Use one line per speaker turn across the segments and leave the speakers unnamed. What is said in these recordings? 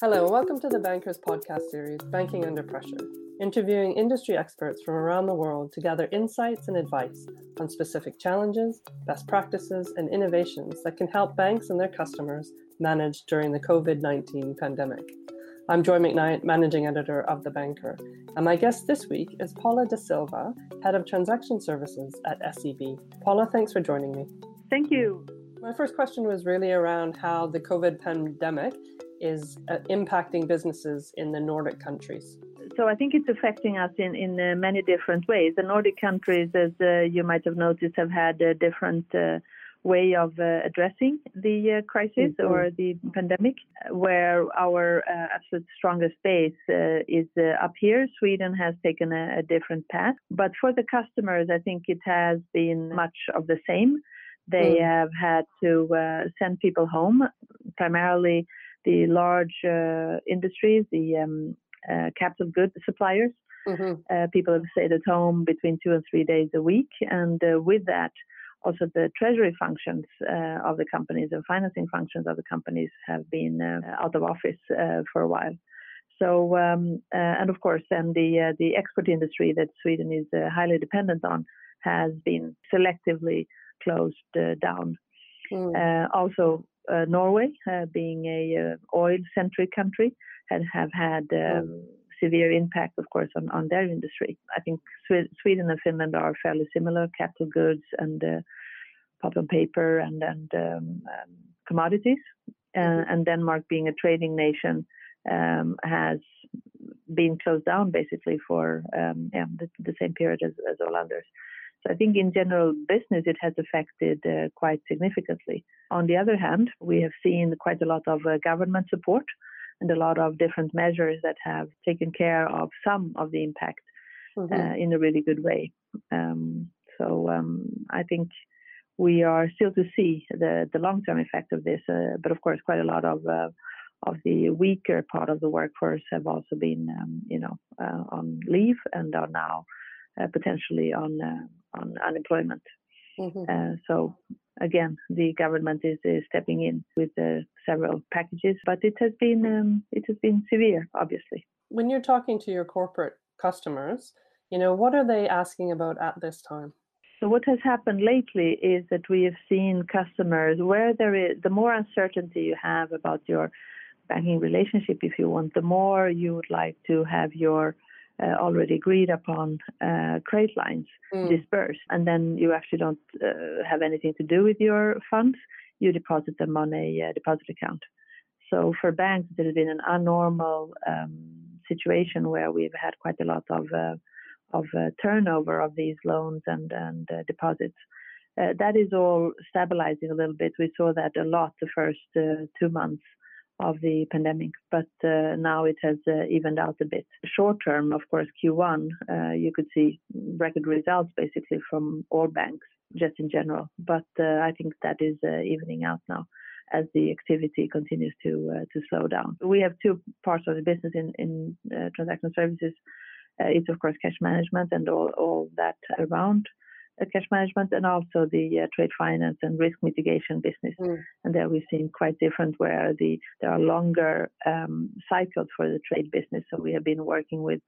Hello, and welcome to the Bankers podcast series, Banking Under Pressure, interviewing industry experts from around the world to gather insights and advice on specific challenges, best practices, and innovations that can help banks and their customers manage during the COVID 19 pandemic. I'm Joy Macknight, Managing Editor of The Banker, and my guest this week is Paula da Silva, Head of Transaction Services at SEB. Paula, thanks for joining me.
Thank you.
My first question was really around how the COVID pandemic is uh, impacting businesses in the Nordic countries?
So I think it's affecting us in, in uh, many different ways. The Nordic countries, as uh, you might have noticed, have had a different uh, way of uh, addressing the uh, crisis mm-hmm. or the pandemic, where our absolute strongest base is up here. Sweden has taken a, a different path. But for the customers, I think it has been much of the same. They mm. have had to send people home, primarily the large uh, industries, the um, uh, capital goods suppliers. Mm-hmm. Uh, people have stayed at home between two and three days a week, and with that, also the treasury functions uh, of the companies and financing functions of the companies have been uh, out of office uh, for a while. So, um, and of course, then the the export industry that Sweden is highly dependent on has been selectively closed down. Mm. also, uh, Norway, uh, being a uh, oil-centric country, had have had um, mm. severe impact, of course, on, on their industry. I think Sweden and Finland are fairly similar, capital goods and pulp and paper and and um, um, commodities. Mm-hmm. and Denmark, being a trading nation, um, has been closed down basically for um, yeah, the, the, same period as, as all others. So I think in general business it has affected uh, quite significantly. On the other hand, we have seen quite a lot of uh, government support and a lot of different measures that have taken care of some of the impact mm-hmm. uh, in a really good way. Um, so um, I think we are still to see the, the long term effect of this, uh, but of course, quite a lot of uh, of the weaker part of the workforce have also been, um, you know, uh, on leave and are now potentially on on unemployment. Mm-hmm. Uh, so again, the government is, is stepping in with uh, several packages, but it has been um, it has been severe, obviously.
When you're talking to your corporate customers, you know what are they asking about at this time?
So what has happened lately is that we have seen customers where there is the more uncertainty you have about your banking relationship, if you want, the more you would like to have your uh, already agreed upon uh, credit lines mm. dispersed, and then you actually don't uh, have anything to do with your funds. You deposit them on a uh, deposit account. So for banks, it has been an abnormal um, situation where we've had quite a lot of uh, of uh, turnover of these loans and and deposits. that is all stabilizing a little bit. We saw that a lot the first two months of the pandemic, but uh, now it has uh, evened out a bit. Short term, of course, Q1, uh, you could see record results basically from all banks, just in general. But uh, I think that is uh, evening out now as the activity continues to uh, to slow down. We have two parts of the business in in transaction services. it's of course cash management and all all that around cash management and also the uh, trade finance and risk mitigation business. Mm. And there we've seen quite different where the there are longer um, cycles for the trade business. So we have been working with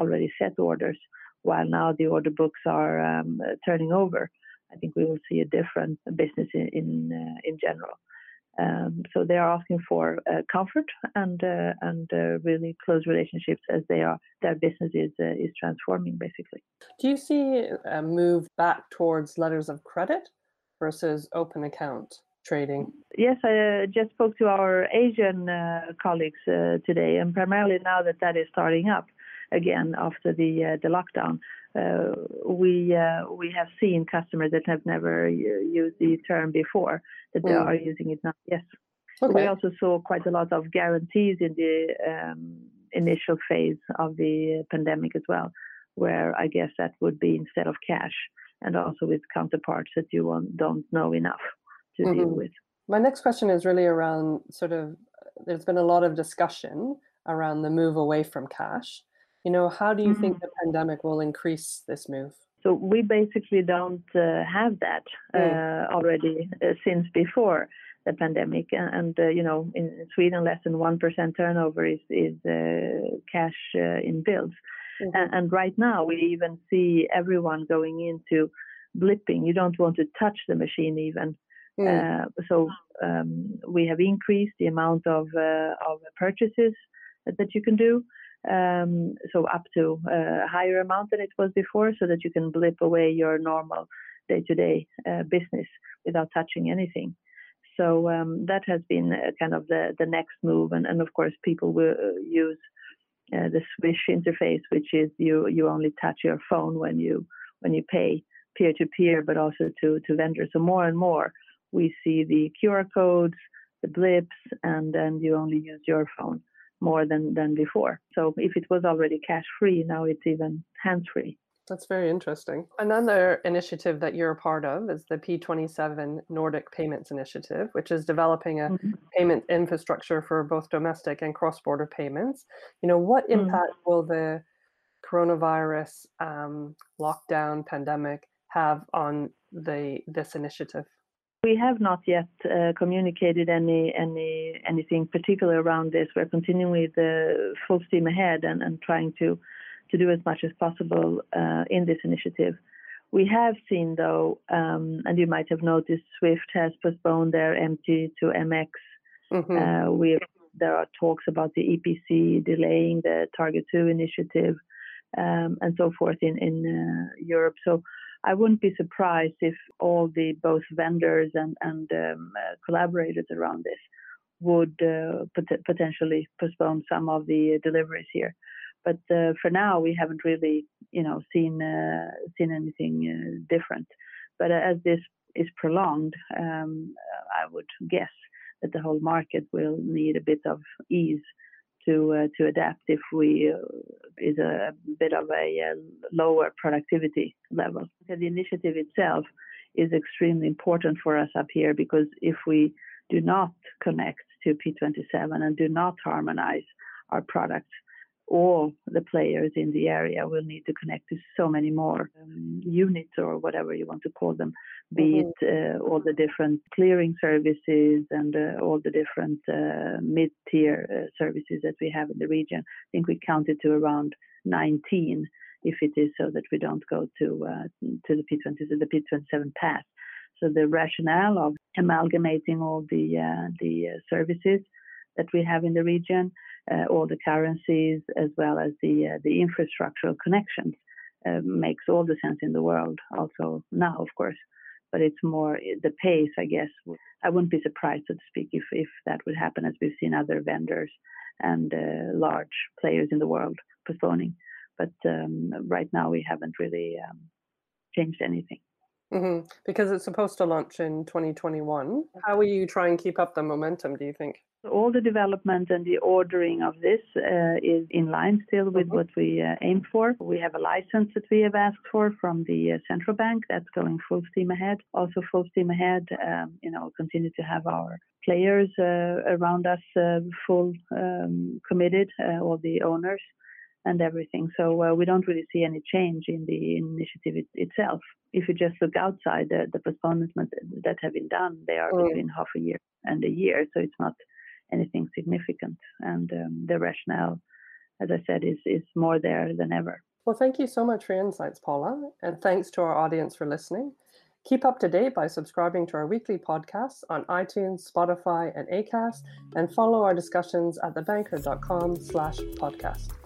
already set orders, while now the order books are um, turning over. I think we will see a different business in in, uh, in general. Um, so they are asking for uh, comfort and uh, and uh, really close relationships as they are their business is uh, is transforming basically.
Do you see a move back towards letters of credit versus open account trading?
Yes, I uh, just spoke to our Asian uh, colleagues today, and primarily now that that is starting up again after the the lockdown. Uh, we uh, we have seen customers that have never used the term before that mm. they are using it now. Yes. Okay. We also saw quite a lot of guarantees in the um, initial phase of the pandemic as well, where I guess that would be instead of cash, and also with counterparts that you don't know enough to mm-hmm. deal with.
My next question is really around sort of. There's been a lot of discussion around the move away from cash. You know, how do you mm-hmm. think the pandemic will increase this move?
So we basically don't uh, have that mm. uh, already uh, since before. the pandemic. And, uh, you know, in, Sweden, less than 1% turnover is, is uh, cash uh, in bills. Mm-hmm. And, and, right now, we even see everyone going into blipping. You don't want to touch the machine even. Mm. so um, we have increased the amount of, uh, of purchases that you can do. Um, so up to a higher amount than it was before, so that you can blip away your normal day-to-day uh, business without touching anything. So um, that has been uh, kind of the, the next move, and, and of course people will uh, use uh, the Swish interface, which is you you only touch your phone when you when you pay peer to peer, but also to to vendors. So more and more we see the QR codes, the blips, and then you only use your phone more than than before. So if it was already cash free, now it's even hands free.
That's very interesting. Another initiative that you're a part of is the P27 Nordic Payments Initiative, which is developing a mm-hmm. payment infrastructure for both domestic and cross-border payments. You know, what mm-hmm. impact mm-hmm. will the coronavirus um, lockdown pandemic have on the this initiative?
We have not yet uh, communicated any any anything particular around this. We're continuing with the full steam ahead and, and trying to to do as much as possible uh, in this initiative. We have seen, though, um, and you might have noticed, Swift has postponed their MT to MX. Mm-hmm. Uh, we, there are talks about the EPC delaying the Target 2 initiative um, and so forth in, in uh, Europe. I wouldn't be surprised if all the both vendors and, and um, uh, collaborators around this would uh, pot- potentially postpone some of the deliveries here. But uh, for now, we haven't really, you know, seen uh, seen anything uh, different. But as this is prolonged, um, I would guess that the whole market will need a bit of ease to uh, to adapt if we uh, is a bit of a, a lower productivity level. The initiative itself is extremely important for us up here because if we do not connect to P27 and do not harmonize our products, all the players in the area will need to connect to so many more um, units or whatever you want to call them, be mm-hmm. it uh, all the different clearing services and uh, all the different uh, mid tier uh, services that we have in the region. I think we counted to around 19 if it is so that we don't go to uh, to the P20 to the P27 path. So the rationale of amalgamating all the uh, the services that we have in the region all the currencies as well as the uh, the infrastructural connections uh, makes all the sense in the world. Also now, of course, but it's more the pace, I guess. I wouldn't be surprised, so to speak, if if that would happen, as we've seen other vendors and uh, large players in the world postponing. But um, right now, we haven't really um, changed anything.
Mm-hmm. Because it's supposed to launch in 2021. How will you try and keep up the momentum, do you think?
All the development and the ordering of this uh, is in line still with mm-hmm. what we uh, aim for. We have a license that we have asked for from the uh, central bank that's going full steam ahead. Also, full steam ahead, um, you know, continue to have our players uh, around us uh, full um, committed, uh, all the owners and everything. So uh, we don't really see any change in the initiative it, itself. If you just look outside, the, the postponements that have been done, they are mm. between half a year and a year. So it's not anything significant. And um, the rationale, as I said, is, is more there than ever.
Well, thank you so much for your insights, Paula. And thanks to our audience for listening. Keep up to date by subscribing to our weekly podcasts on iTunes, Spotify, and Acast, and follow our discussions at thebanker.com slash podcast.